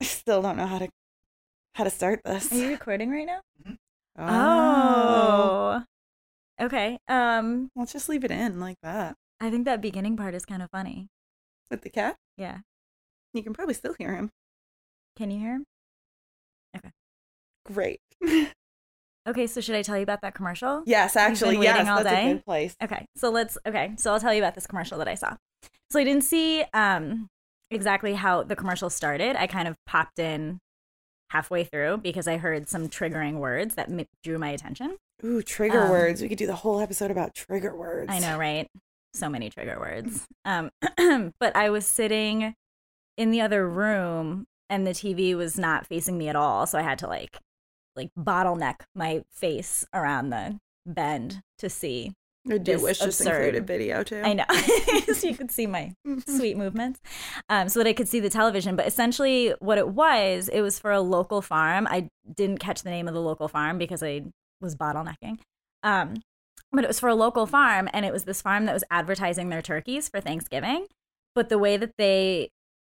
I still don't know how to how to start this. Are you recording right now? Oh. Oh. Okay. Um, Let's just leave it in like that. I think that beginning part is kind of funny. With the cat? Yeah. You can probably still hear him. Can you hear him? Okay. Great. Okay, so should I tell you about that commercial? yes, actually, been yes, all that's day? a good place. Okay, so let's okay, so I'll tell you about this commercial that I saw. So I didn't see um exactly how the commercial started. I kind of popped in halfway through because I heard some triggering words that m- drew my attention. Ooh, trigger Um, words. We could do the whole episode about trigger words. I know, right? So many trigger words. Um, but I was sitting in the other room and the TV was not facing me at all, so I had to like like bottleneck my face around the bend to see. I do wish this absurd- included video too. I know, so you could see my sweet movements, um, so that I could see the television. But essentially, what it was, it was for a local farm. I didn't catch the name of the local farm because I was bottlenecking. Um, but it was for a local farm, and it was this farm that was advertising their turkeys for Thanksgiving. But the way that they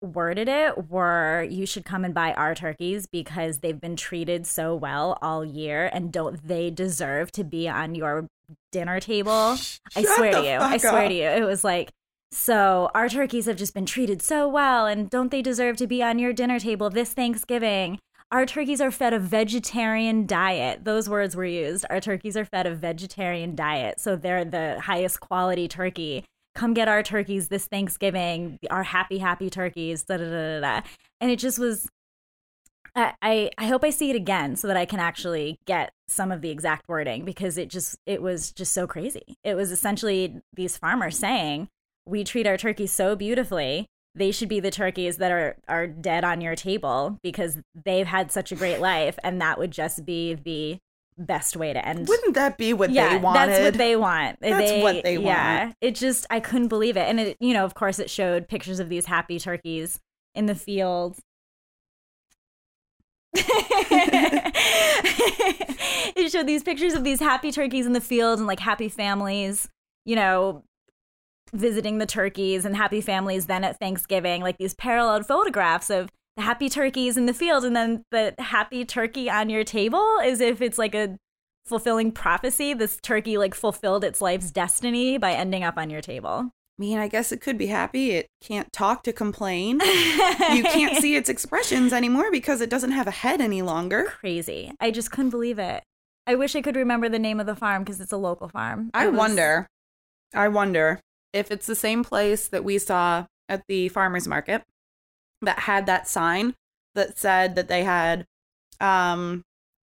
worded it were you should come and buy our turkeys because they've been treated so well all year and don't they deserve to be on your dinner table I swear to you. I swear up. to you. It was like, so our turkeys have just been treated so well, and don't they deserve to be on your dinner table this Thanksgiving? Our turkeys are fed a vegetarian diet. Those words were used. Our turkeys are fed a vegetarian diet, so they're the highest quality turkey. Come get our turkeys this Thanksgiving, our happy, happy turkeys. Da, da, da, da, da. And it just was I, I I hope I see it again so that I can actually get some of the exact wording because it just it was just so crazy. It was essentially these farmers saying, "We treat our turkeys so beautifully. They should be the turkeys that are are dead on your table because they've had such a great life, and that would just be the best way to end." Wouldn't that be what yeah, they wanted? that's what they want. That's They- what they want. Yeah, want. it just I couldn't believe it, and it you know of course it showed pictures of these happy turkeys in the field. It showed these pictures of these happy turkeys in the field and like happy families, you know, visiting the turkeys and happy families then at Thanksgiving, like these paralleled photographs of the happy turkeys in the field and then the happy turkey on your table as if it's like a fulfilling prophecy. This turkey like fulfilled its life's destiny by ending up on your table. I mean, I guess it could be happy. It can't talk to complain. you can't see its expressions anymore because it doesn't have a head any longer. crazy. I just couldn't believe it. I wish I could remember the name of the farm because it's a local farm. I was- wonder. I wonder if it's the same place that we saw at the farmers market that had that sign that said that they had um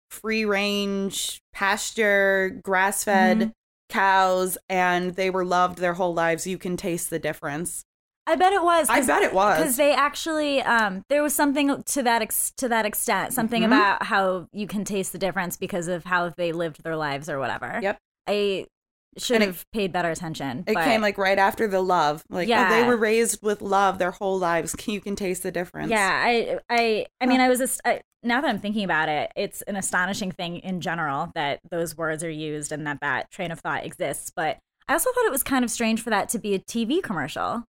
free range pasture grass fed Mhm. Cows and they were loved their whole lives you can taste the difference I bet it was. i bet it was because they actually um there was something to that ex- to that extent something Mhm. about how you can taste the difference because of how they lived their lives or whatever Yep. i should have paid better attention it but came like right after the love. Like oh, Yeah. they were raised with love their whole lives. You can taste the difference. Yeah i i i mean oh. i was just I, now that i'm thinking about it it's an astonishing thing in general that those words are used and that that train of thought exists but i also thought it was kind of strange for that to be a tv commercial.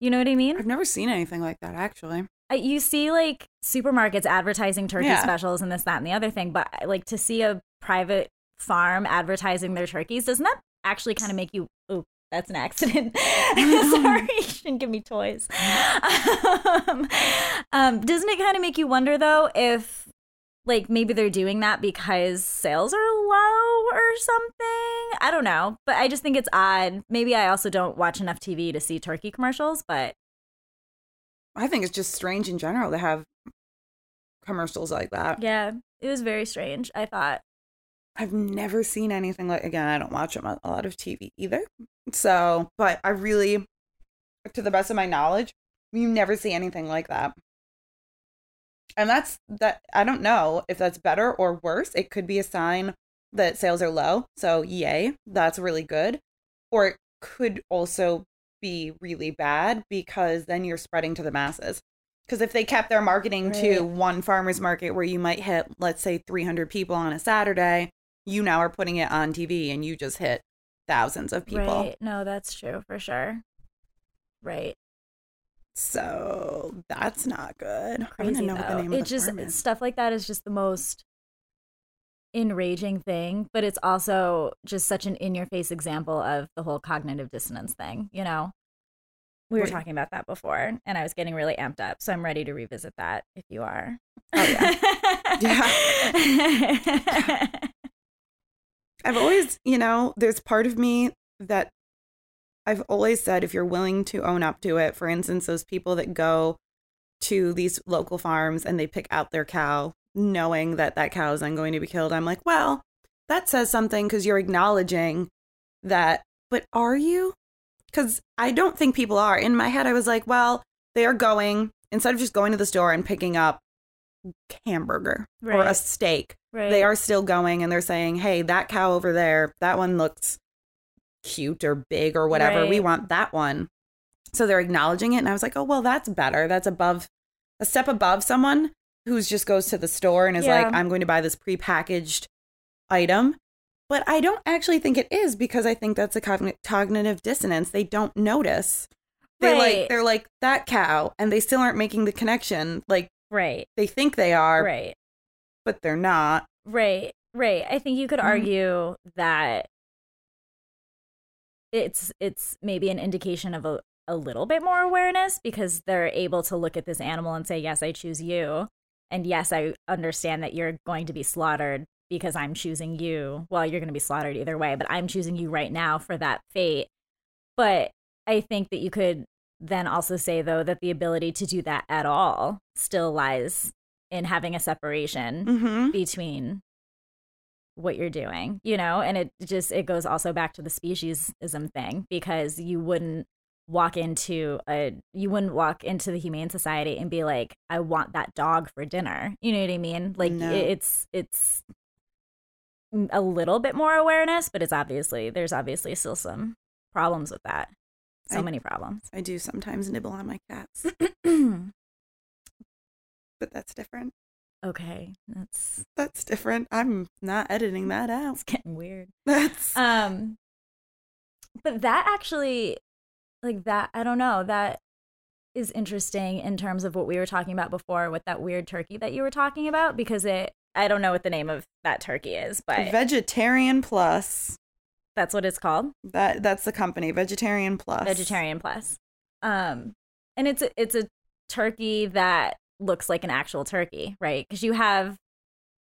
You know what i mean? I've never seen anything like that actually. I- you see like supermarkets advertising turkey Yeah. specials and this that and the other thing but like to see a private farm advertising their turkeys doesn't that actually kind of make you oh that's an accident sorry you shouldn't give me toys um, um, doesn't it kind of make you wonder though if like maybe they're doing that because sales are low or something i don't know but i just think it's odd maybe i also don't watch enough tv to see turkey commercials but i think it's just strange in general to have commercials like that Yeah, it was very strange. I thought. I've never seen anything like again, I don't watch a lot of TV either. So, but I really to the best of my knowledge, you never see anything like that. And that's that I don't know if that's better or worse. It could be a sign that sales are low. So, yay, that's really good. Or it could also be really bad because then you're spreading to the masses. Because if they kept their marketing to one farmer's market where you might hit, let's say, 300 people on a Saturday, you now are putting it on TV and you just hit thousands of people. Right. No, that's true for sure. Right. So that's not good. I Crazy don't know what the though. name it of the just stuff like that is just the most enraging thing, but it's also just such an in-your-face example of the whole cognitive dissonance thing. You know, we were talking about that before, and I was getting really amped up, so I'm ready to revisit that if you are. Oh, yeah. yeah. I've always, you know, there's part of me that I've always said if you're willing to own up to it, for instance, those people that go to these local farms and they pick out their cow knowing that that cow is then going to be killed, I'm like, well, that says something because you're acknowledging that. But are you? Because I don't think people are. In my head, I was like, well, they are going, instead of just going to the store and picking up hamburger or a steak right. they are still going and they're saying, hey, that cow over there, that one looks cute or big or whatever. We want that one. So they're acknowledging it. And I was like, oh, well, that's better. That's above a step above someone who's just goes to the store and is like, I'm going to buy this prepackaged item. But I don't actually think it is because I think that's a cogn- cognitive dissonance. They don't notice. They Right. like they're like that cow and they still aren't making the connection. Like right. they think they are, Right. But they're not. Right, right. I think you could Mhm. argue that it's it's maybe an indication of a, a little bit more awareness because they're able to look at this animal and say, Yes, I choose you. And yes, I understand that you're going to be slaughtered because I'm choosing you. Well, you're going to be slaughtered either way, but I'm choosing you right now for that fate. But I think that you could then also say, though, that the ability to do that at all still lies in having a separation Mm-hmm. between what you're doing, you know? And it just it goes also back to the speciesism thing because you wouldn't walk into a you wouldn't walk into the humane society and be like I want that dog for dinner. You know what I mean? Like No. it's it's a little bit more awareness, but it's obviously there's obviously still some problems with that. So I- many problems. I do sometimes nibble on my cats, but that's different. okay, that's That's different. I'm not editing that out. it's getting weird. That's Um, but that actually, like that, I don't know. That is interesting in terms of what we were talking about before with that weird turkey that you were talking about because it. I don't know what the name of that turkey is, but vegetarian plus. that's what it's called, That that's the company, Vegetarian Plus. vegetarian plus. Um, and it's a, it's a turkey that looks like an actual turkey, right? Because you have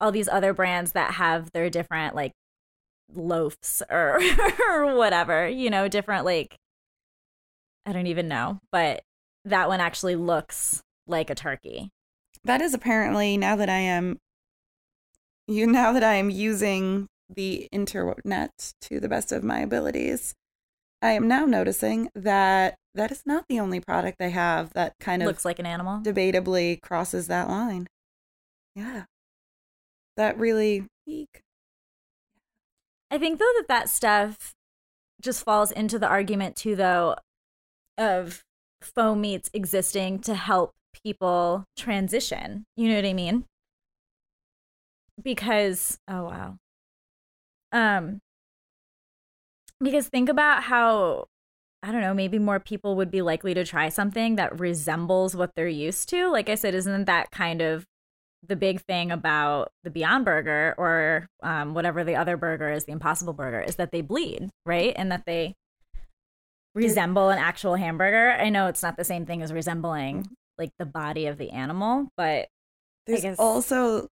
all these other brands that have their different like loafs or or whatever, you know, different like I don't even know, but that one actually looks like a turkey. That is apparently now that I am you now that I am using the internet to the best of my abilities. I am now noticing that that is not the only product they have that kind of looks like an animal. debatably crosses that line. Yeah. That really. I think though that that stuff just falls into the argument too though of faux meats existing to help people transition. You know what I mean? Because oh wow. Um because think about how I don't know, maybe more people would be likely to try something that resembles what they're used to. Like I said, isn't that kind of the big thing about the Beyond Burger or um, whatever the other burger is, the Impossible Burger, is that they bleed, right? And that they resemble an actual hamburger. I know it's not the same thing as resembling like the body of the animal, but There's guess- also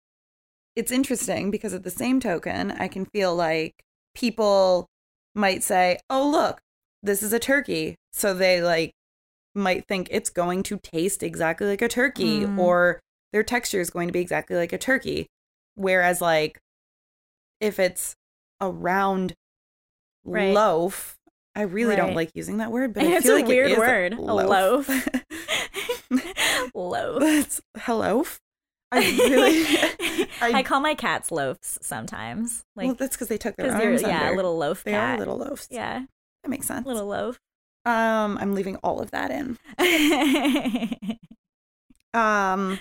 it's interesting because at the same token, I can feel like people might say, "Oh, look, this is a turkey." So they like might think it's going to taste exactly like a turkey Mm. or their texture is going to be exactly like a turkey. Whereas like if it's a round Right. loaf, I really don't like using that word, but And I it's feel a like weird word, a loaf. loaf. That's hello. I really I, I- call my cats loafs sometimes, well, like that's because they took their arms yeah, under. little loaf They cat. are little loafs. Yeah, that makes sense. A little loaf. Um, I'm leaving all of that in. Um,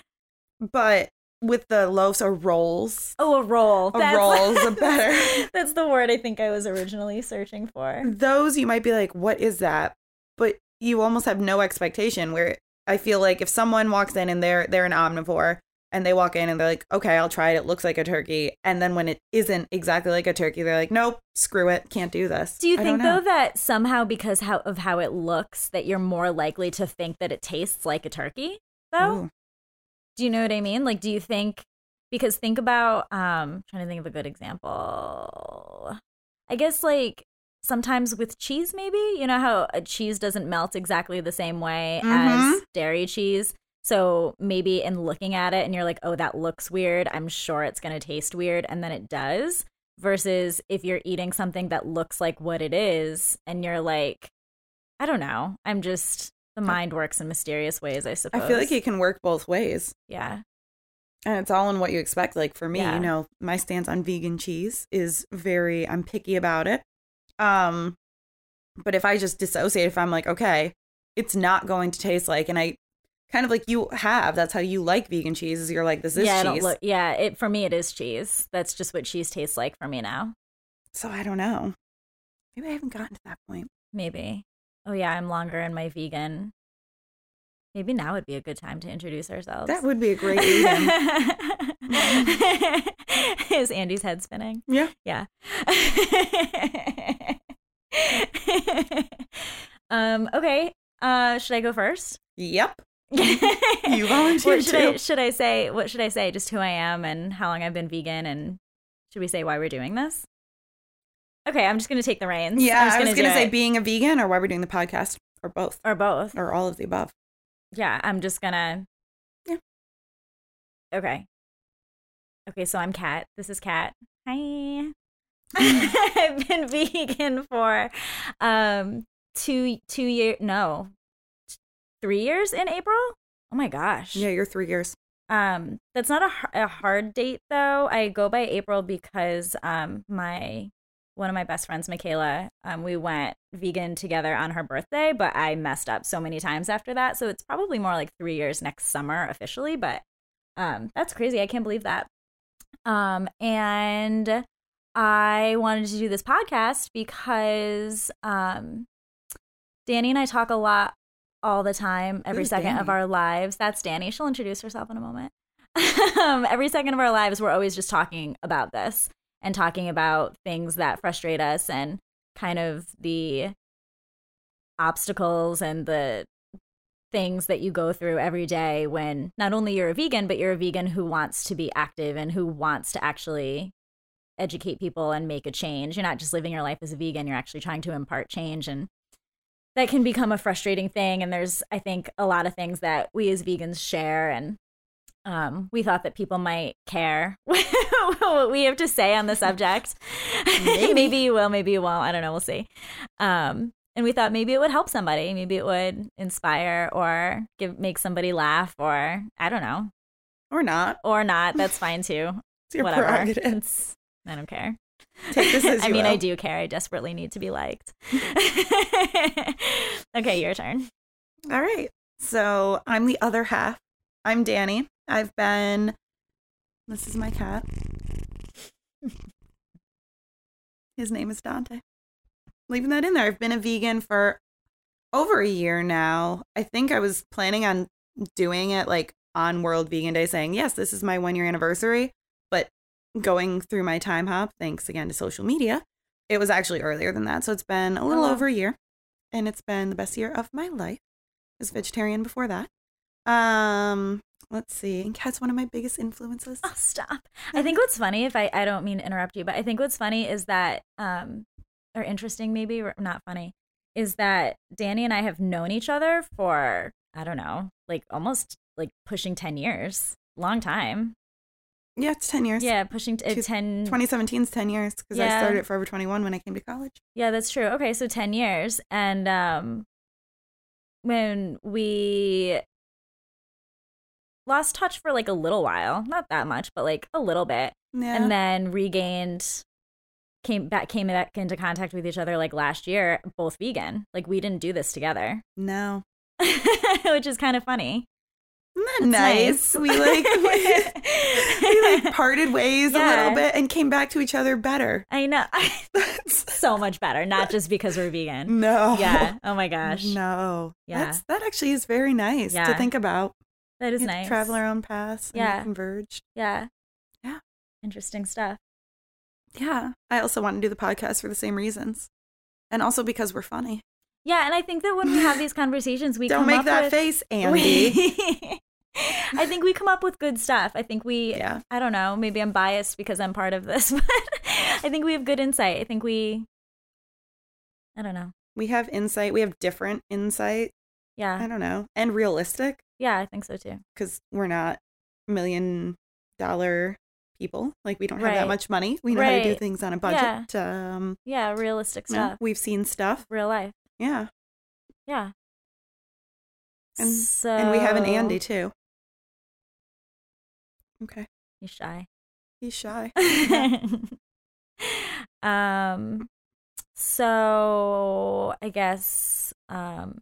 but with the loaves or rolls, oh, a roll. A roll's a better- That's, that's the word I think I was originally searching for. those you might be like, "What is that?" But you almost have no expectation. Where I feel like if someone walks in and they're they're an omnivore and they walk in and they're like, okay, I'll try it. It looks like a turkey. And then when it isn't exactly like a turkey, they're like, nope, screw it, can't do this. Do you I think though that somehow because how of how it looks that you're more likely to think that it tastes like a turkey? Though, Ooh. do you know what I mean? Like, do you think because think about um trying to think of a good example. I guess like sometimes with cheese, maybe you know how a cheese doesn't melt exactly the same way Mhm. as dairy cheese. So maybe in looking at it and you're like, oh, that looks weird. I'm sure it's going to taste weird. And then it does. Versus if you're eating something that looks like what it is and you're like, I don't know. I'm just, the mind works in mysterious ways, I suppose. I feel like it can work both ways. Yeah. And it's all in what you expect. Like for me, Yeah. you know, my stance on vegan cheese is very I'm picky about it. Um but if I just dissociate, if I'm like, okay, it's not going to taste like and I kind of like you have, that's how you like vegan cheese, is you're like, this is yeah, cheese. look. Yeah, it for me it is cheese. That's just what cheese tastes like for me now. so I don't know. Maybe I haven't gotten to that point. Maybe. Oh yeah, I'm longer in my vegan. Maybe now would be a good time to introduce ourselves. That would be a great lead-in. is Andy's head spinning? Yeah. Yeah. um. Okay. Uh. Should I go first? Yep. You volunteered what should I, should I say? What should I say? Just who I am and how long I've been vegan, and should we say why we're doing this? Okay, I'm just gonna take the reins. Yeah, I'm just I was gonna say it. being a vegan or why we're doing the podcast. Or both. or both. Or all of the above. Yeah, I'm just gonna. Yeah. Okay. Okay, so I'm Kat. This is Kat. Hi. I've been vegan for um two two year no three years in April. Oh my gosh. Yeah, you're three years. Um, that's not a, a hard date though. I go by April because um my one of my best friends, Michaela, um, we went vegan together on her birthday, but I messed up so many times after that. So it's probably more like three years next summer officially, but um, that's crazy. I can't believe that. Um, and I wanted to do this podcast because um, Danny and I talk a lot all the time, every Who's second of our lives. That's Danny. She'll introduce herself in a moment. um, every second of our lives, we're always just talking about this and talking about things that frustrate us and kind of the obstacles and the things that you go through every day when not only you're a vegan, but you're a vegan who wants to be active and who wants to actually educate people and make a change. You're not just living your life as a vegan, you're actually trying to impart change. And that can become a frustrating thing. And there's, I think, a lot of things that we as vegans share. And um, we thought that people might care what we have to say on the subject. Maybe. maybe you will, maybe you won't. I don't know. We'll see. Um, and we thought maybe it would help somebody. Maybe it would inspire or give make somebody laugh or I don't know. Or not. Or not. That's fine too. It's your Whatever. I don't care. Take this as I mean, I do care. I desperately need to be liked. okay, your turn. All right. So I'm the other half. I'm Danny. I've been. This is my cat. His name is Dante. Leaving that in there. I've been a vegan for over a year now. I think I was planning on doing it like on World Vegan Day, saying, yes, this is my one year anniversary. But going through my Timehop, thanks again to social media, it was actually earlier than that. So it's been a little Oh, over a year. And it's been the best year of my life. I was vegetarian before that. Um, let's see. And Kat's one of my biggest influences. Oh, stop. I think what's funny, if I, I don't mean to interrupt you, but I think what's funny is that, um, or interesting maybe, or not funny, is that Danny and I have known each other for, I don't know, like almost like pushing 10 years. Long time. Yeah, it's 10 years. Yeah, pushing t- uh, Two- 10. 2017 is 10 years because I Yeah. started at Forever 21 when I came to college. Yeah, that's true. Okay, so 10 years. And um when we lost touch for like a little while, not that much, but like a little bit, Yeah. and then regained came back came back into contact with each other like last year, both vegan. Like we didn't do this together. no. Which is kind of funny. Isn't that It's nice? We like we, we like parted ways a little bit and came back to each other better. I know. That's- so much better, not just because we're vegan. no. Yeah. Oh my gosh. No. Yeah. That's, that actually is very nice to think about. That is We to nice. Travel our own paths. and Yeah. Converged. Yeah. Yeah. Interesting stuff. Yeah. I also want to do the podcast for the same reasons. And also because we're funny. Yeah, and I think that when we have these conversations, we Don't make that with, face, Andy. I think we come up with good stuff. I think we, Yeah. I don't know, maybe I'm biased because I'm part of this, but I think we have good insight. I think we, I don't know. we have insight. We have different insight. Yeah. I don't know. And realistic Yeah, I think so too. because we're not million dollar people. Like we don't have that much money. We know how to do things on a budget. Um, Yeah, realistic stuff. we've seen stuff. Real life. Yeah. Yeah. And- so, And we have an Andy too. Okay. He's shy. He's shy. um so I guess um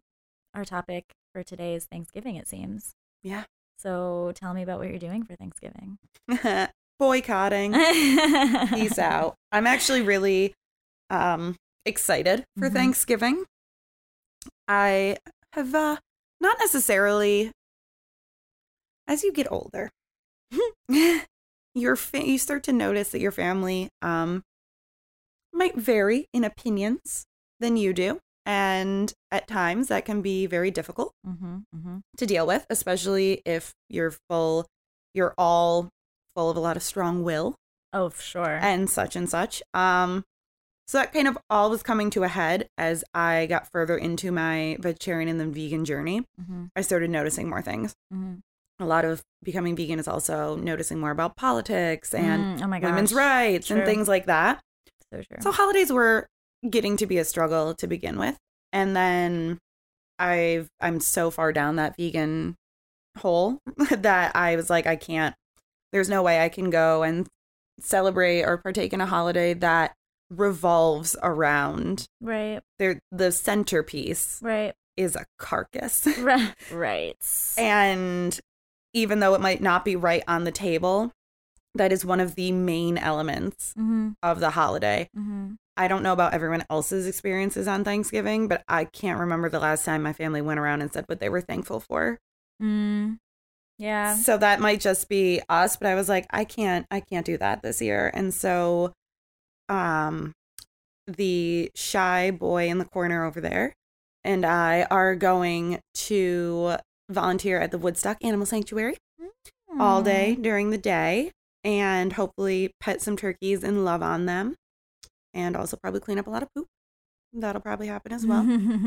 our topic for today is Thanksgiving it seems. Yeah. So tell me about what you're doing for Thanksgiving. Boycotting. He's out. I'm actually really um excited for Mhm. Thanksgiving. I have uh not necessarily as you get older your fa- you start to notice that your family um might vary in opinions than you do and at times that can be very difficult Mm-hmm, mm-hmm. to deal with especially if you're full you're all full of a lot of strong will Oh, sure. and such and such. Um, so that kind of all was coming to a head as I got further into my vegetarian and then vegan journey. mm-hmm, I started noticing more things. mm-hmm. A lot of becoming vegan is also noticing more about politics and oh my gosh. women's rights and things like that. So true. So holidays were getting to be a struggle to begin with. And then I've I'm so far down that vegan hole that I was like I can't there's no way I can go and celebrate or partake in a holiday that revolves around right. there the centerpiece Right. is a carcass. Right. Right. and even though it might not be right on the table, that is one of the main elements mm-hmm, of the holiday. mm-hmm. I don't know about everyone else's experiences on Thanksgiving, but I can't remember the last time my family went around and said what they were thankful for. Mm. Yeah. So that might just be us, but I was like, I can't, I can't do that this year. And so, um, the shy boy in the corner over there and I are going to volunteer at the Woodstock Animal Sanctuary all day during the day and hopefully pet some turkeys and love on them and also probably clean up a lot of poop. That'll probably happen as well.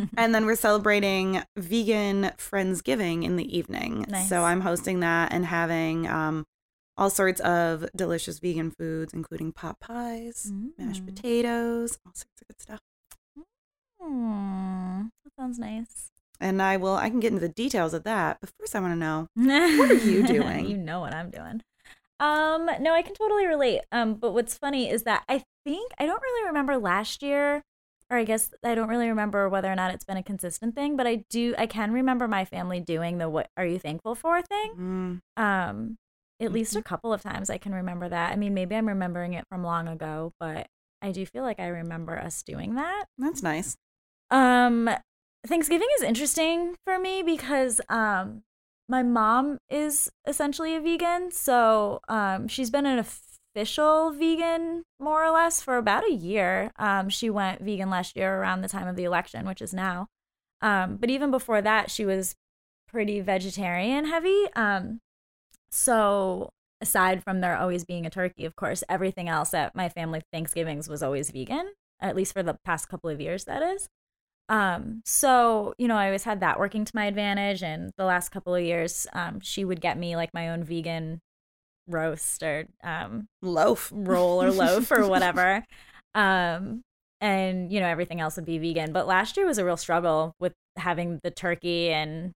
And then we're celebrating vegan Friendsgiving in the evening. Nice. So I'm hosting that and having um, all sorts of delicious vegan foods, including pot pies, mashed Mm. potatoes, all sorts of good stuff. Mm, that sounds nice. And I will, I can get into the details of that. But first, I want to know what are you doing? you know what I'm doing. Um, no, I can totally relate. Um, but what's funny is that I think I don't really remember last year, or I guess I don't really remember whether or not it's been a consistent thing. But I do, I can remember my family doing the "What are you thankful for?" thing. Mm, Um, at least Mm-hmm. a couple of times I can remember that. I mean, maybe I'm remembering it from long ago, but I do feel like I remember us doing that. that's nice. Um, Thanksgiving is interesting for me because um, my mom is essentially a vegan, so um, she's been an official vegan more or less for about a year. Um, she went vegan last year around the time of the election, which is now. Um, but even before that, she was pretty vegetarian heavy. Um, so aside from there always being a turkey, of course, everything else at my family Thanksgivings was always vegan, at least for the past couple of years, that is. Um, so, you know, I always had that working to my advantage. And the last couple of years, um, she would get me like my own vegan roast or um, Loaf. roll or loaf or whatever. Um, and, you know, everything else would be vegan. But last year was a real struggle with having the turkey and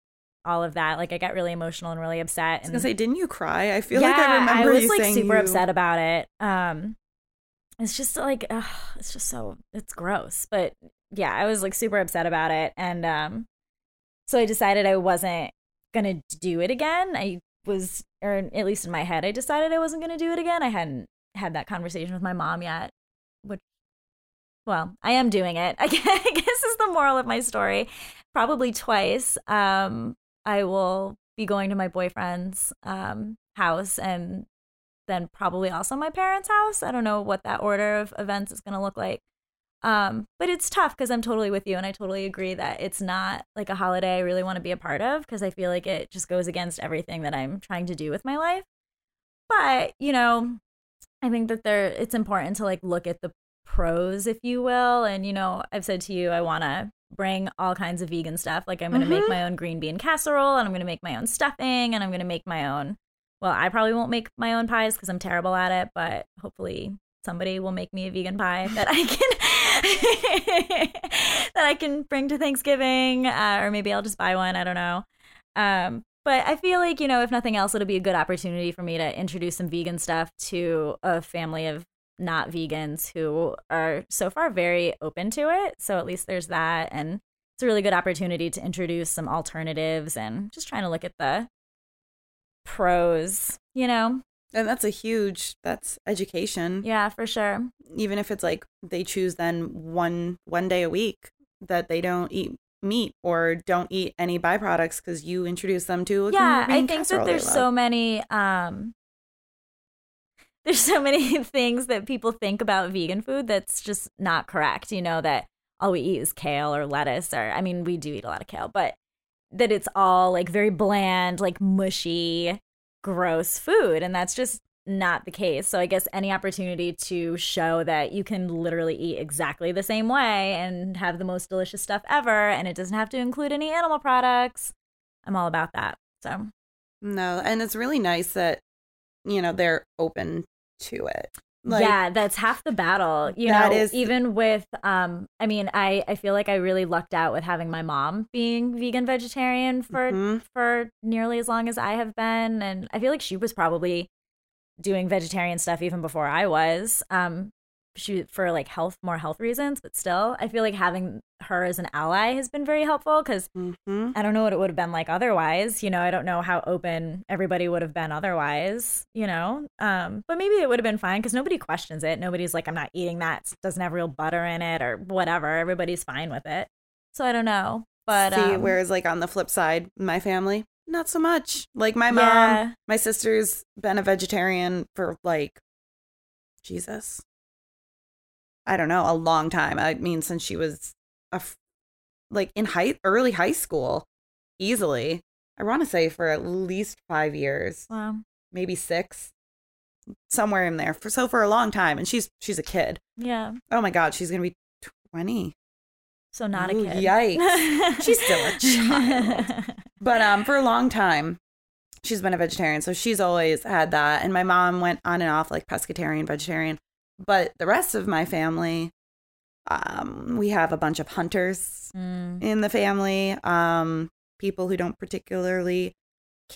all of that. Like, I got really emotional and really upset. I was And gonna say, didn't you cry? I feel like I remember I was like super you- upset about it. Um, it's just like, ugh, it's just so it's gross. But yeah, I was like super upset about it, and um, so I decided I wasn't gonna do it again. I was or at least in my head, I decided I wasn't going to do it again. I hadn't had that conversation with my mom yet, which, well, I am doing it. I guess is the moral of my story. Probably twice. Um, I will be going to my boyfriend's um, house and then probably also my parents' house. I don't know what that order of events is going to look like. Um, but it's tough because I'm totally with you and I totally agree that it's not like a holiday I really want to be a part of because I feel like it just goes against everything that I'm trying to do with my life. But, you know, I think that there it's important to like look at the pros, if you will. And, you know, I've said to you, I want to bring all kinds of vegan stuff. Like I'm going to mm-hmm. make my own green bean casserole and I'm going to make my own stuffing and I'm going to make my own well, I probably won't make my own pies because I'm terrible at it, but hopefully somebody will make me a vegan pie that I can that I can bring to Thanksgiving, uh, or maybe I'll just buy one. I don't know. Um, but I feel like you know, if nothing else, it'll be a good opportunity for me to introduce some vegan stuff to a family of not vegans who are so far very open to it. So at least there's that, and it's a really good opportunity to introduce some alternatives and just trying to look at the pros, you know? And that's a huge that's education. Yeah, for sure. Even if it's like they choose then one one day a week that they don't eat meat or don't eat any byproducts because you introduce them to yeah i think that there's so many um there's so many things that people think about vegan food that's just not correct you know that all we eat is kale or lettuce or i mean we do eat a lot of kale but that it's all like very bland like mushy gross food. And that's just not the case. So I guess any opportunity to show that you can literally eat exactly the same way and have the most delicious stuff ever and it doesn't have to include any animal products. I'm all about that. So No, and it's really nice that you know they're open to it. Like, yeah, that's half the battle. You know, is... even with um I mean, I I feel like I really lucked out with having my mom being vegan vegetarian for mm-hmm. for nearly as long as I have been and I feel like she was probably doing vegetarian stuff even before I was. Um she for like health more health reasons but still i feel like having her as an ally has been very helpful because mm-hmm. i don't know what it would have been like otherwise you know i don't know how open everybody would have been otherwise you know um but maybe it would have been fine because nobody questions it nobody's like i'm not eating that it doesn't have real butter in it or whatever everybody's fine with it so i don't know but see um, whereas like on the flip side my family not so much like my mom yeah. my sister's been a vegetarian for like jesus I don't know, a long time. I mean, since she was a, like in high early high school, easily. I want to say for at least five years. Wow. Maybe six, somewhere in there. For so for a long time, and she's she's a kid. Yeah. Oh my God, she's gonna be twenty. So not Ooh, a kid. Yikes. she's still a child. but um, for a long time, she's been a vegetarian, so she's always had that. And my mom went on and off like pescatarian, vegetarian. But the rest of my family, um, we have a bunch of hunters mm. in the family, um, people who don't particularly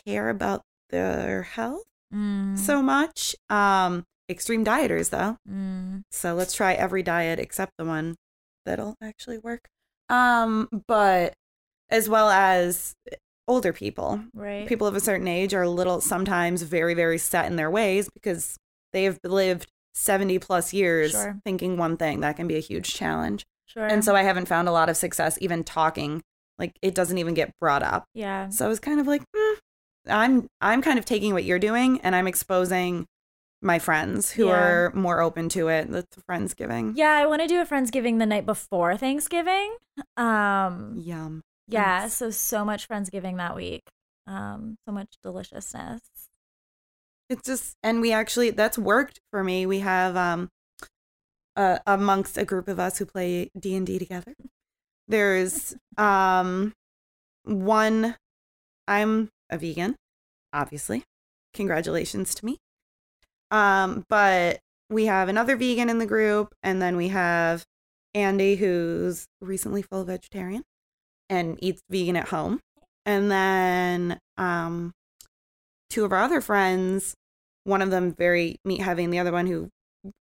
care about their health mm. so much. Um, extreme dieters, though. Mm. So let's try every diet except the one that'll actually work. Um, but as well as older people, right? People of a certain age are a little sometimes very, very set in their ways because they have lived 70 plus years sure. thinking one thing that can be a huge challenge. Sure. And so i haven't found a lot of success even talking like it doesn't even get brought up. Yeah. So i was kind of like mm, i'm i'm kind of taking what you're doing and i'm exposing my friends who yeah. are more open to it the friendsgiving. Yeah i want to do a friendsgiving the night before thanksgiving. Um yum. yeah Thanks. so so much friendsgiving that week. Um so much deliciousness it's just and we actually that's worked for me. We have um uh, amongst a group of us who play d&d together there's um one i'm a vegan obviously. Congratulations to me. Um but we have another vegan in the group and then we have andy who's recently full vegetarian and eats vegan at home. And then um two of our other friends, one of them very meat heavy, and the other one who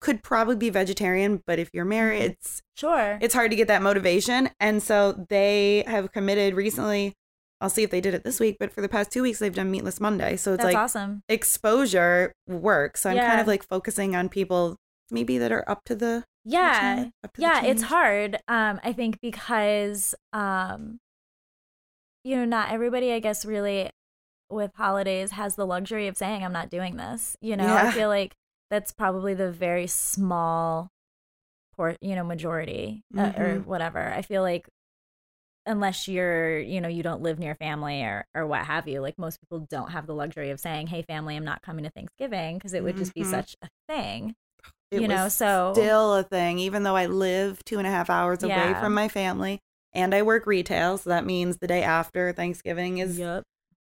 could probably be vegetarian, but if you're married, mm-hmm. it's sure it's hard to get that motivation. And so they have committed recently I'll see if they did it this week, but for the past two weeks they've done Meatless Monday. So it's That's like awesome. exposure works. So I'm kind of like focusing on people maybe that are up to the Yeah. to the yeah it's hard um i think because um you know not everybody i guess really with holidays has the luxury of saying i'm not doing this you know i feel like that's probably the very small por- you know majority uh, or Mhm. whatever i feel like unless you're you know you don't live near family or or what have you like most people don't have the luxury of saying hey family i'm not coming to thanksgiving because it would just be Mhm. such a thing It you know so still a thing, even though I live two and a half hours away Yeah. from my family and I work retail. So that means the day after Thanksgiving is yep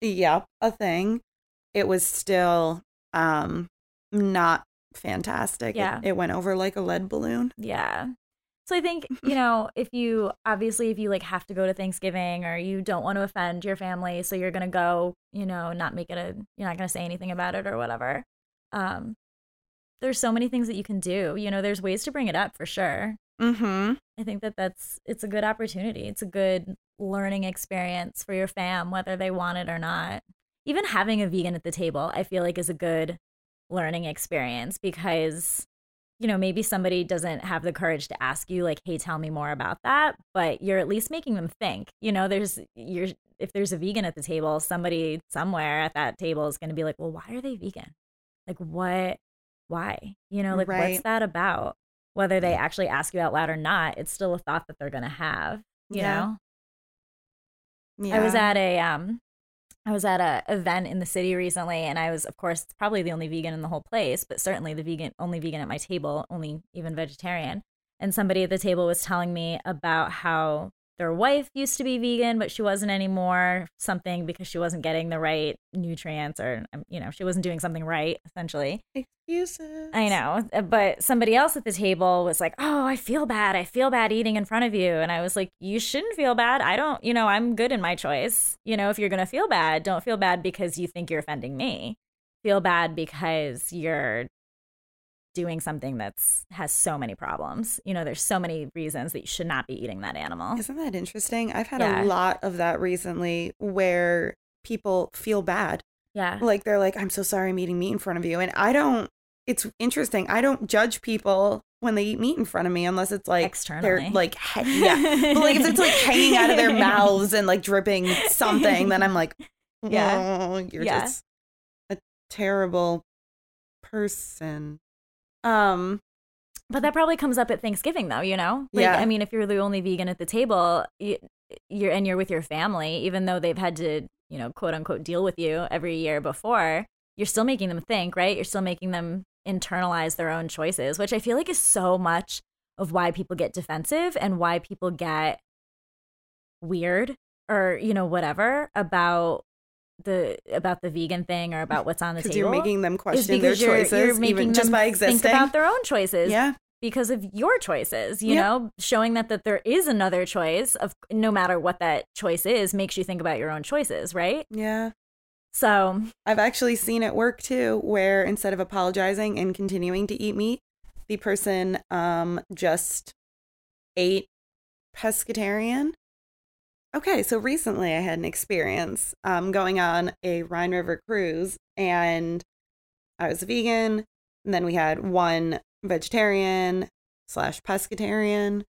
yep, a thing. It was still um not fantastic. It- Yeah. It, went over like a lead balloon. Yeah. So I think, you know, if you obviously if you like have to go to Thanksgiving or you don't want to offend your family, so you're going to go, you know, not make it a you're not going to say anything about it or whatever. Um there's so many things that you can do. You know, there's ways to bring it up for sure. Mm-hmm. I think that that's it's a good opportunity. It's a good learning experience for your fam whether they want it or not. Even having a vegan at the table, I feel like is a good learning experience because you know, maybe somebody doesn't have the courage to ask you like, "Hey, tell me more about that," but you're at least making them think. You know, there's you're if there's a vegan at the table, somebody somewhere at that table is going to be like, "Well, why are they vegan? Like what why? You know, like what's that about?" Whether they actually ask you out loud or not, it's still a thought that they're going to have, you Yeah. know. Yeah. I was at a um I was at a event in the city recently and I was of course probably the only vegan in the whole place, but certainly the vegan only vegan at my table, only even vegetarian. And somebody at the table was telling me about how their wife used to be vegan, but she wasn't anymore, something because she wasn't getting the right nutrients or um, you know, she wasn't doing something right essentially. excuses. I know, uh, but somebody else at the table was like, "Oh, I feel bad. I feel bad eating in front of you." And I was like, "You shouldn't feel bad. I don't, you know, I'm good in my choice. You know, if you're going to feel bad, don't feel bad because you think you're offending me. Feel bad because you're doing something that's has so many problems. You know, there's so many reasons that you should not be eating that animal." Isn't that interesting? I've had Yeah. a lot of that recently where people feel bad. Yeah. Like they're like, I'm so sorry I'm eating meat in front of you. And I don't, it's interesting. I don't judge people when they eat meat in front of me unless it's like Externally. they're like, he- yeah. But like if it's like hanging out of their mouths and like dripping something, then I'm like, Yeah. oh, you're Yeah. just a terrible person. Um, But that probably comes up at Thanksgiving, though. You know, like Yeah. I mean, if you're the only vegan at the table, you, you're and you're with your family, even though they've had to, you know, quote unquote, deal with you every year before. You're still making them think, right? You're still making them internalize their own choices, which I feel like is so much of why people get defensive and why people get weird or you know whatever about the about the vegan thing or about what's on the because table. you're making them question their you're- choices, you're making even just by existing. Think about their own choices yeah. because of your choices you know showing that that there is another choice of no matter what that choice is makes you think about your own choices right Yeah. so I've actually seen it work too, where instead of apologizing and continuing to eat meat, the person um just ate pescatarian. Okay, so recently I had an experience um going on a Rhine River cruise and I was a vegan, and then we had one vegetarian slash pescatarian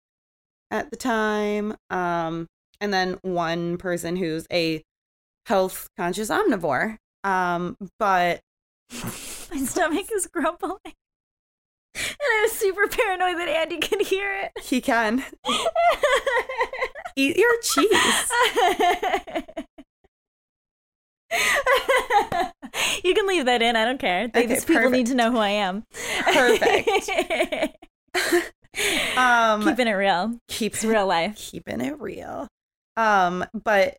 at the time. Um and then one person who's a health conscious omnivore. Um, but my stomach is grumbling and i was super paranoid that andy could hear it he can eat your cheese. you can leave that in. I don't care. They, Okay, these people need to know who I am. Perfect. Um, Keeping it real. keep It's real life. keeping it real. Um, but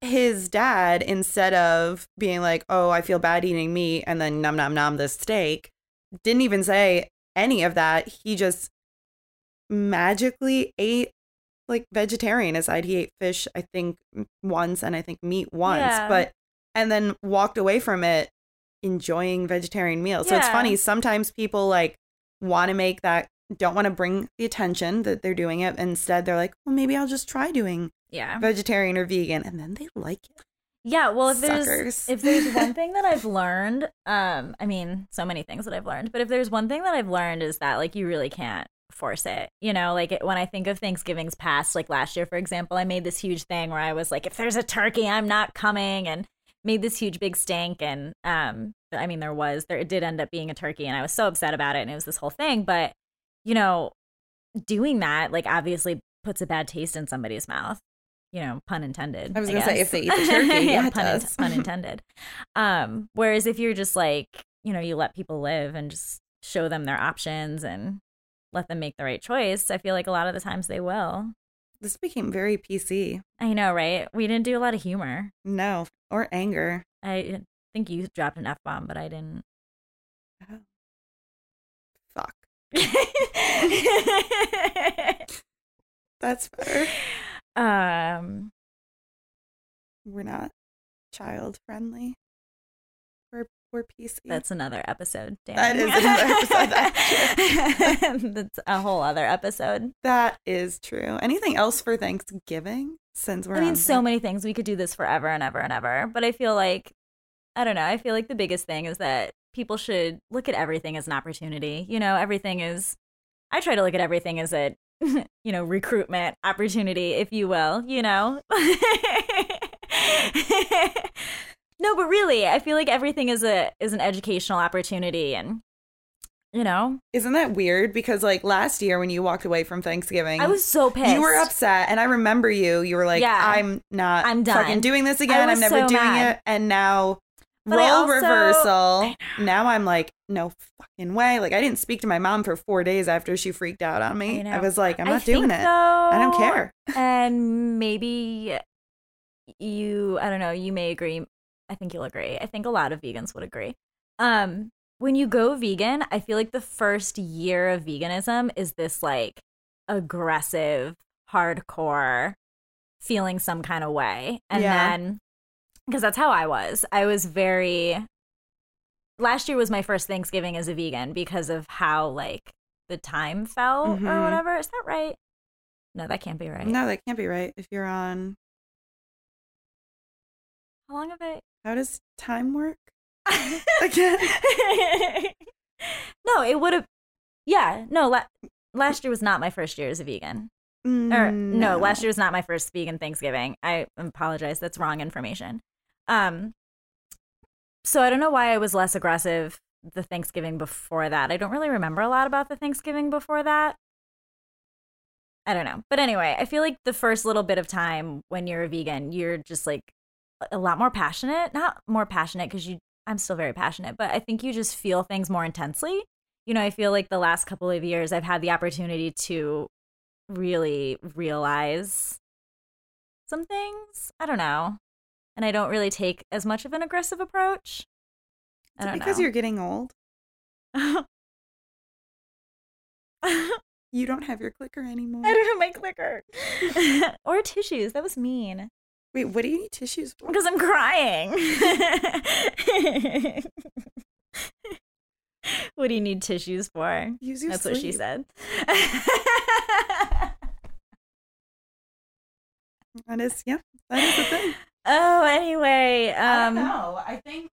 his dad, instead of being like, "Oh, I feel bad eating meat," and then nom nom nom this steak, didn't even say any of that. He just magically ate like vegetarian aside. He ate fish, I think, once, and I think meat once, Yeah. but and then walked away from it enjoying vegetarian meals. So it's funny. Sometimes people like want to make that don't want to bring the attention that they're doing it. Instead, they're like, well, maybe I'll just try doing Yeah. vegetarian or vegan, and then they like it. Yeah, well, if there's Suckers. if there's one thing that I've learned, um, I mean, so many things that I've learned, but if there's one thing that I've learned is that like you really can't force it. You know, like it, when I think of Thanksgivings past, like last year, for example, I made this huge thing where I was like, if there's a turkey, I'm not coming, and made this huge big stink. And um, I mean, there was there it did end up being a turkey, and I was so upset about it, and it was this whole thing. But you know, doing that like obviously puts a bad taste in somebody's mouth. You know, pun intended. I was gonna say, if they eat the turkey, yeah, it pun, in- pun intended. Um, whereas if you're just like, you know, you let people live and just show them their options and let them make the right choice, I feel like a lot of the times they will. This became very PC. I know, right? We didn't do a lot of humor. No, or anger. I think you dropped an F bomb, but I didn't. Fuck. That's fair. um, We're not child friendly. We're PC. that's another episode. Damn. That is another episode, that's a whole other episode. that is true. Anything else for Thanksgiving? Since we're I mean, so many things. We could do this forever and ever and ever. But I feel like, I don't know. I feel like the biggest thing is that people should look at everything as an opportunity. You know, everything is, I try to look at everything as a, you know, recruitment opportunity, if you will, you know? no, but really, I feel like everything is a, is an educational opportunity and, you know, Isn't that weird? Because like last year when you walked away from Thanksgiving, I was so pissed. you were upset, and I remember you. You were like, Yeah. "I'm not, I'm done. fucking done." doing this again. I'm never so doing mad. it." And now, But role also- reversal. Now I'm like, no fucking way. Like I didn't speak to my mom for four days after she freaked out on me. I. I, was like, I'm I not doing think, it. I don't care. and maybe you i don't know you may agree i think you'll agree i think a lot of vegans would agree um when you go vegan i feel like the first year of veganism is this like aggressive hardcore feeling some kind of way and Yeah. then because that's how i was i was very last year was my first thanksgiving as a vegan because of how like the time fell or Mhm. whatever is that right no that can't be right No, that can't be right. If you're on, How long have I? How does time work again? no, it would have. Yeah, no. La- last year was not my first year as a vegan. Or no. last year was not my first vegan Thanksgiving. I apologize. That's wrong information. Um. So I don't know why I was less aggressive the Thanksgiving before that. I don't really remember a lot about the Thanksgiving before that. I don't know. But anyway, I feel like the first little bit of time when you're a vegan, you're just like a lot more passionate. Not more passionate because you I'm still very passionate, but I think you just feel things more intensely. You know, I feel like the last couple of years I've had the opportunity to really realize some things. I don't know. And I don't really take as much of an aggressive approach. I Is it because know. you're getting old. You don't have your clicker anymore. I don't have my clicker. or tissues. That was mean. Wait, what do you need tissues for? Because I'm crying. what do you need tissues for? Use your That's what she said. That is, yeah, that is the thing. oh, anyway. Um, know. I think.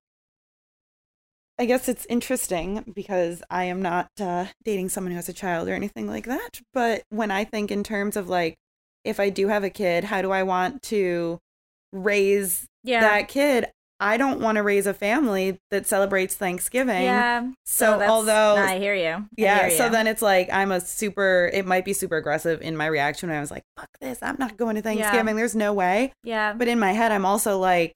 I guess it's interesting because I am not uh, dating someone who has a child or anything like that. But when I think in terms of like, if I do have a kid, how do I want to raise yeah. that kid? I don't want to raise a family that celebrates Thanksgiving. yeah. So, oh, that's- although no, I hear you. Yeah, hear so then it's like I'm a super. It might be super aggressive in my reaction when I was like, "Fuck this! I'm not going to Thanksgiving. There's no way." yeah. But in my head, I'm also like,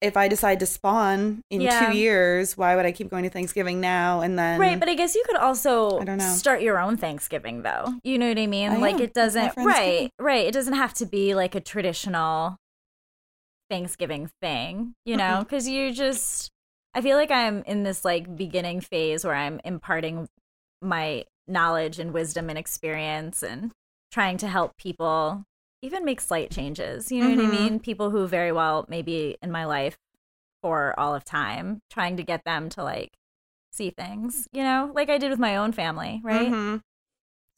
if I decide to spawn in Yeah. two years, why would I keep going to Thanksgiving now? And then Right, but I guess you could also I don't know. start your own Thanksgiving though. You know what I mean? I like am. it doesn't right, right. It doesn't have to be like a traditional Thanksgiving thing, you know? Mm-mm. Cuz you're just I feel like I'm in this like beginning phase where I'm imparting my knowledge and wisdom and experience and trying to help people even make slight changes. You know what I Mhm. mean? People who very well may be in my life for all of time, trying to get them to like see things, you know, like I did with my own family, right? Mhm.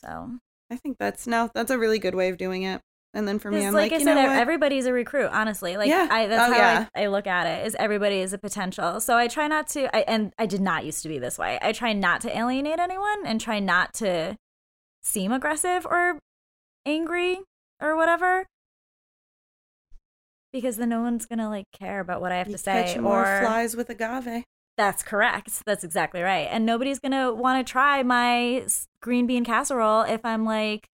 So, I think that's no, that's a really good way of doing it. And then for me, I'm like, like, I said, everybody's a recruit. Honestly, like Yeah. I, that's Oh, how yeah. I, I look at it. Is everybody is a potential. So I try not to. I, and I did not used to be this way. I try not to alienate anyone and try not to seem aggressive or angry or whatever. Because then no one's gonna like care about what I have You to say. catch more or flies with agave. that's correct. That's exactly right. And nobody's gonna want to try my green bean casserole if I'm like,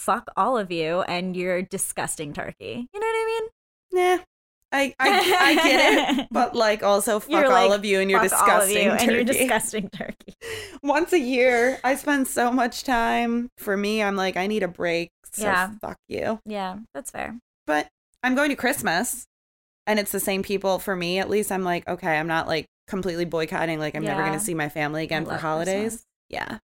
"Fuck all of you," and you're disgusting turkey. You know what I mean? Nah, I I, I get it, but like also fuck You're all like, of you and you're Fuck all of disgusting you, turkey. and you're disgusting turkey. Once a year, I spend so much time. For me, I'm like, I need a break. So Yeah. fuck you. Yeah, that's fair. But I'm going to Christmas, and it's the same people for me. At least I'm like, okay, I'm not like completely boycotting. Like I'm never going to see my family again I for holidays. Christmas. Yeah,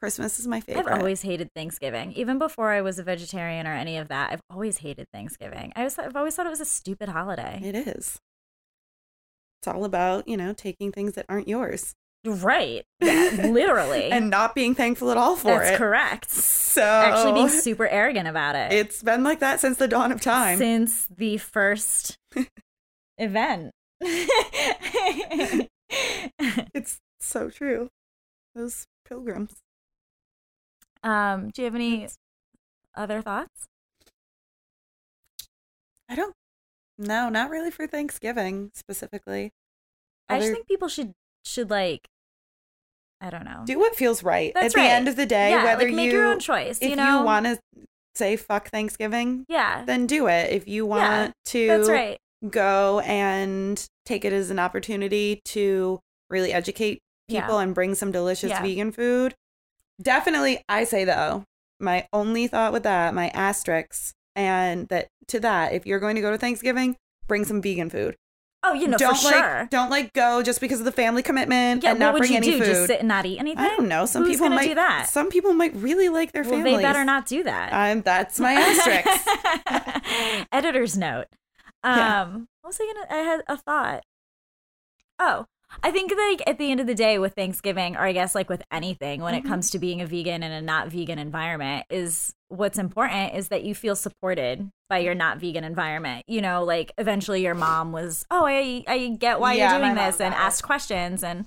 Christmas is my favorite. I've always hated Thanksgiving, even before I was a vegetarian or any of that. I've always hated Thanksgiving. I was, I've always thought it was a stupid holiday. It is. It's all about you know taking things that aren't yours Right? Yeah, literally. and not being thankful at all for it. that's it. correct. So Actually, being super arrogant about it. it's been like that since the dawn of time. since the first event. It's so true. Those pilgrims. Um, do you have any other thoughts? I don't. No, not really for Thanksgiving specifically. I just think people should should like I don't know. do what feels right That's at right. the end of the day. yeah, whether like make you your own choice. if you know, want to say fuck Thanksgiving, yeah, then do it. If you want to, that's right. go and take it as an opportunity to really educate Yeah. people and bring some delicious Yeah. vegan food. Definitely, I say though, my only thought with that, my asterisks, and that to that, if you're going to go to Thanksgiving, bring some vegan food. Oh, you know, don't for like sure. don't like go just because of the family commitment Yeah, and what not would bring you any do? food. Just sit and not eat anything? I don't know. Some Who's people might do that? Some people might really like their well, families. they better not do that. Um, that's my asterisk. Editor's note. Um, Yeah. what was I gonna? I had a thought. Oh, I think like at the end of the day, with Thanksgiving, or I guess like with anything, when Mhm. it comes to being a vegan in a not vegan environment, is what's important is that you feel supported by your not vegan environment. You know, like eventually your mom was, oh, I I get why Yeah, you're doing this, and asked questions, and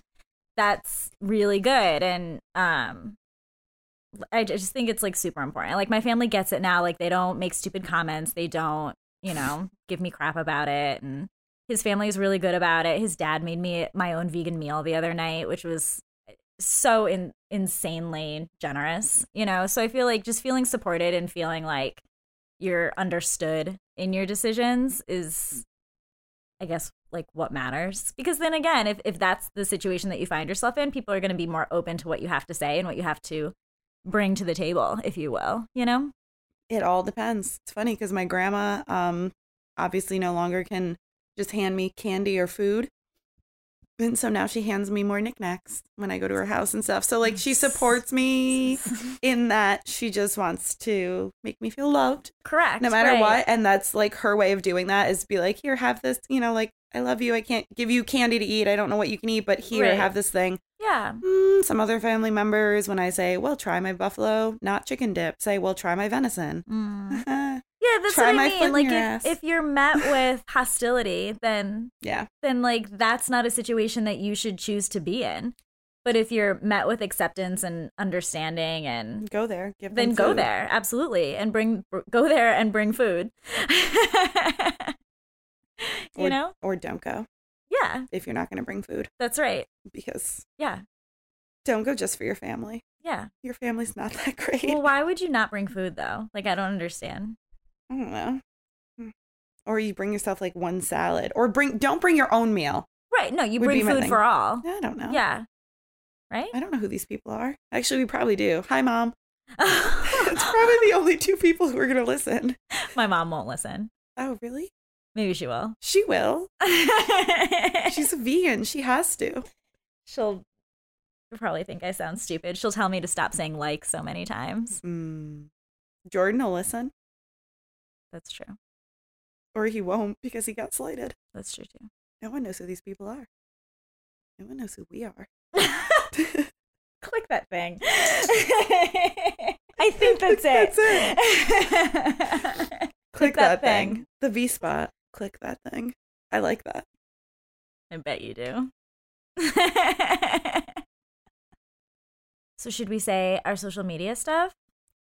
that's really good. And um, I just think it's like super important. Like my family gets it now. Like they don't make stupid comments. They don't, you know, give me crap about it. And his family is really good about it. His dad made me my own vegan meal the other night, which was so in, insanely generous, you know? So I feel like just feeling supported and feeling like you're understood in your decisions is I guess like what matters. Because then again, if if that's the situation that you find yourself in, people are going to be more open to what you have to say and what you have to bring to the table, if you will, you know? It all depends. It's funny because my grandma, um, obviously no longer can just hand me candy or food. And so now she hands me more knickknacks when I go to her house and stuff. So like she supports me in that she just wants to make me feel loved Correct. no matter right. what. And that's like her way of doing that is be like, here, have this, you know, like I love you. I can't give you candy to eat. I don't know what you can eat, but here, Right. have this thing. Yeah. Mm, some other family members, when I say, well, try my buffalo, not chicken dip, say, well, try my venison. Mm. yeah. That's what I mean. Like if, if you're met with hostility, then yeah, then like that's not a situation that you should choose to be in. But if you're met with acceptance and understanding and Go there. Give then them go there. Absolutely. And bring go there and bring food. You or, know? Or don't go. Yeah. If you're not going to bring food. That's right. Because yeah. don't go just for your family. yeah. Your family's not that great. well why would you not bring food though? Like i don't understand I don't know. Hmm. Or you bring yourself like one salad or bring, don't bring your own meal. right no you Would bring food thing. for all I don't know. yeah right I don't know who these people are. Actually, we probably do. Hi, mom. it's probably the only two people who are going to listen. my mom won't listen Oh, really? maybe she will She will. She's a vegan. She has to. she'll probably think i sound stupid she'll tell me to stop saying like so many times Mm. Jordan will listen, that's true or he won't because he got slighted. that's true too No one knows who these people are. No one knows who we are. Click that thing. I think that's it. That's it. Click, that, thing. The V spot. Click that thing. I like that. I bet you do. so should we say our social media stuff?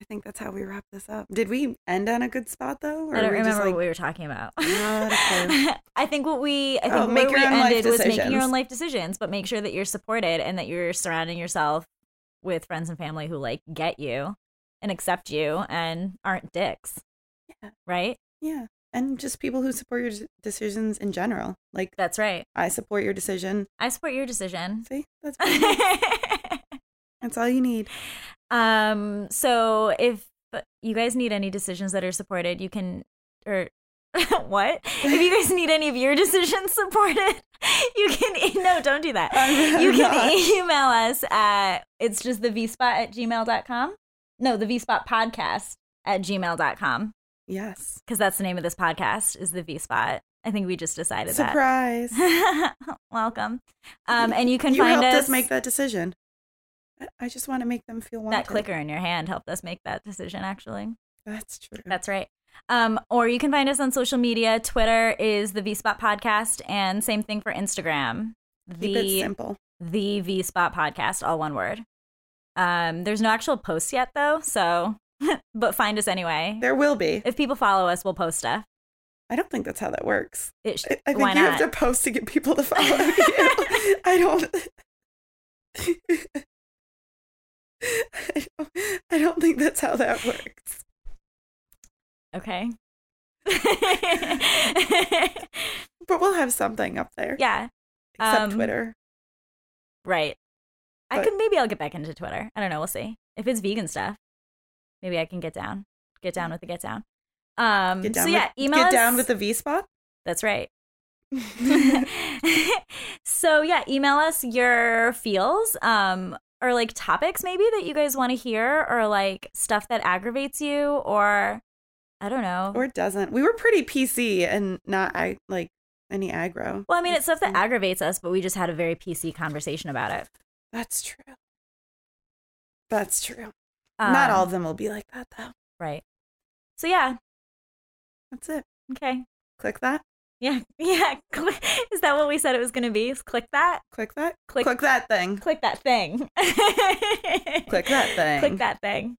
I think that's how we wrap this up. Did we end on a good spot though? I don't were we just remember like, what we were talking about. I think what we I oh, think Oh, where we your own life ended was making your own life decisions, but make sure that you're supported and that you're surrounding yourself with friends and family who like get you and accept you and aren't dicks. Yeah. Right? Yeah. And just people who support your decisions in general. Like, That's right. I support your decision. I support your decision. See? That's, that's all you need. um so if you guys need any decisions that are supported, you can or what? If you guys need any of your decisions supported, you can no, don't do that. I'm- you can not. email us at it's just the vspot at gmail.com. No, the vspot podcast at gmail.com. Yes. Because that's the name of this podcast is the vspot. I think we just decided Surprise. that. Surprise. Welcome. Um, and you can you find helped us, us make that decision. I- just want to make them feel wanted. that clicker in your hand helped us make that decision actually. That's true. That's right. Um, or you can find us on social media. Twitter is the VSpot Podcast, and same thing for Instagram. Keep it The simple. the VSpot Podcast, all one word. Um, there's no actual posts yet though, so but find us anyway. There will be. If people follow us, we'll post stuff. I don't think that's how that works. It sh- I, I think why you have to post to get people to follow you. I don't. I don't. I don't think that's how that works. Okay. But we'll have something up there. yeah. Except um, Twitter. Right. I could maybe I'll get back into Twitter. I don't know. We'll see. If it's vegan stuff, maybe I can get down. Get down with the get down. Um. Get down so with, yeah, email Get us. down with the V spot. That's right. so yeah, email us your feels, um, or like topics maybe that you guys want to hear, or like stuff that aggravates you, or I don't know. or it doesn't. We were pretty PC and not I like any aggro. well, I mean, it's stuff that aggravates us, but we just had a very PC conversation about it. That's true. That's true. not Um, all of them will be like that though. right. So yeah, That's it. okay, Click that. Yeah, yeah. Is that what we said it was going to be? Is click that, Click that. Click- Click that thing. click that thing, Click that thing. click that thing.